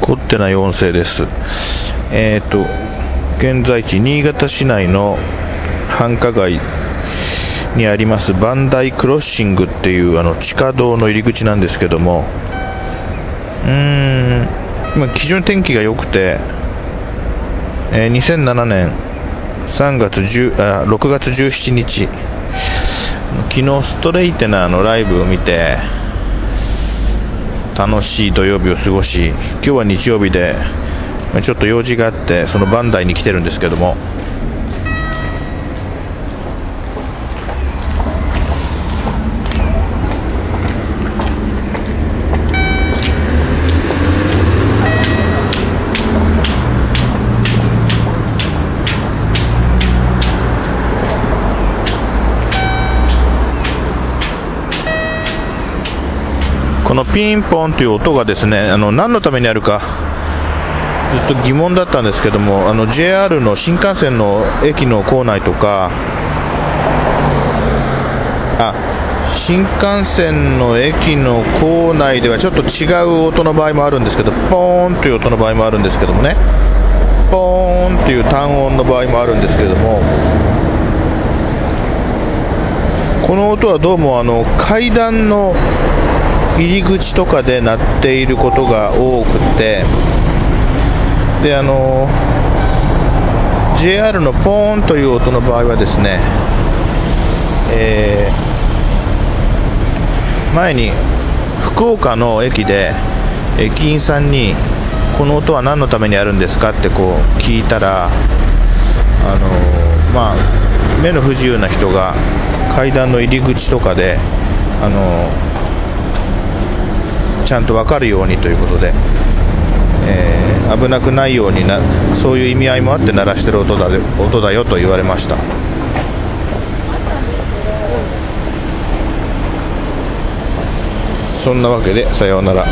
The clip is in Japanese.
凝ってない音声です。えっ、と、現在地、新潟市内の繁華街にありますバンダイクロッシングっていうあの地下道の入り口なんですけども、うーん、今非常に天気が良くて、えー2007年3月10あ6月17日、昨日ストレイテナーのライブを見て、楽しい土曜日を過ごし、今日は日曜日で、ちょっと用事があって、そのバンダイに来てるんですけども、このピンポンという音がですね、あの何のためにあるか、ずっと疑問だったんですけども、あの JR の新幹線の駅の構内とか、あ新幹線の駅の構内ではちょっと違う音の場合もあるんですけど、ポーンという音の場合もあるんですけどもね、ポーンという単音の場合もあるんですけども、この音はどうもあの階段の入り口とかで鳴っていることが多くて、で、あの、JR のポーンという音の場合はですね、えー前に福岡の駅で駅員さんにこの音は何のためにあるんですかってこう聞いたら、あのまあ、目の不自由な人が階段の入り口とかで、あのちゃんと分かるようにということで、えー危なくないようになそういう意味合いもあって鳴らしてる音だ音だよと言われました。そんなわけでさようなら。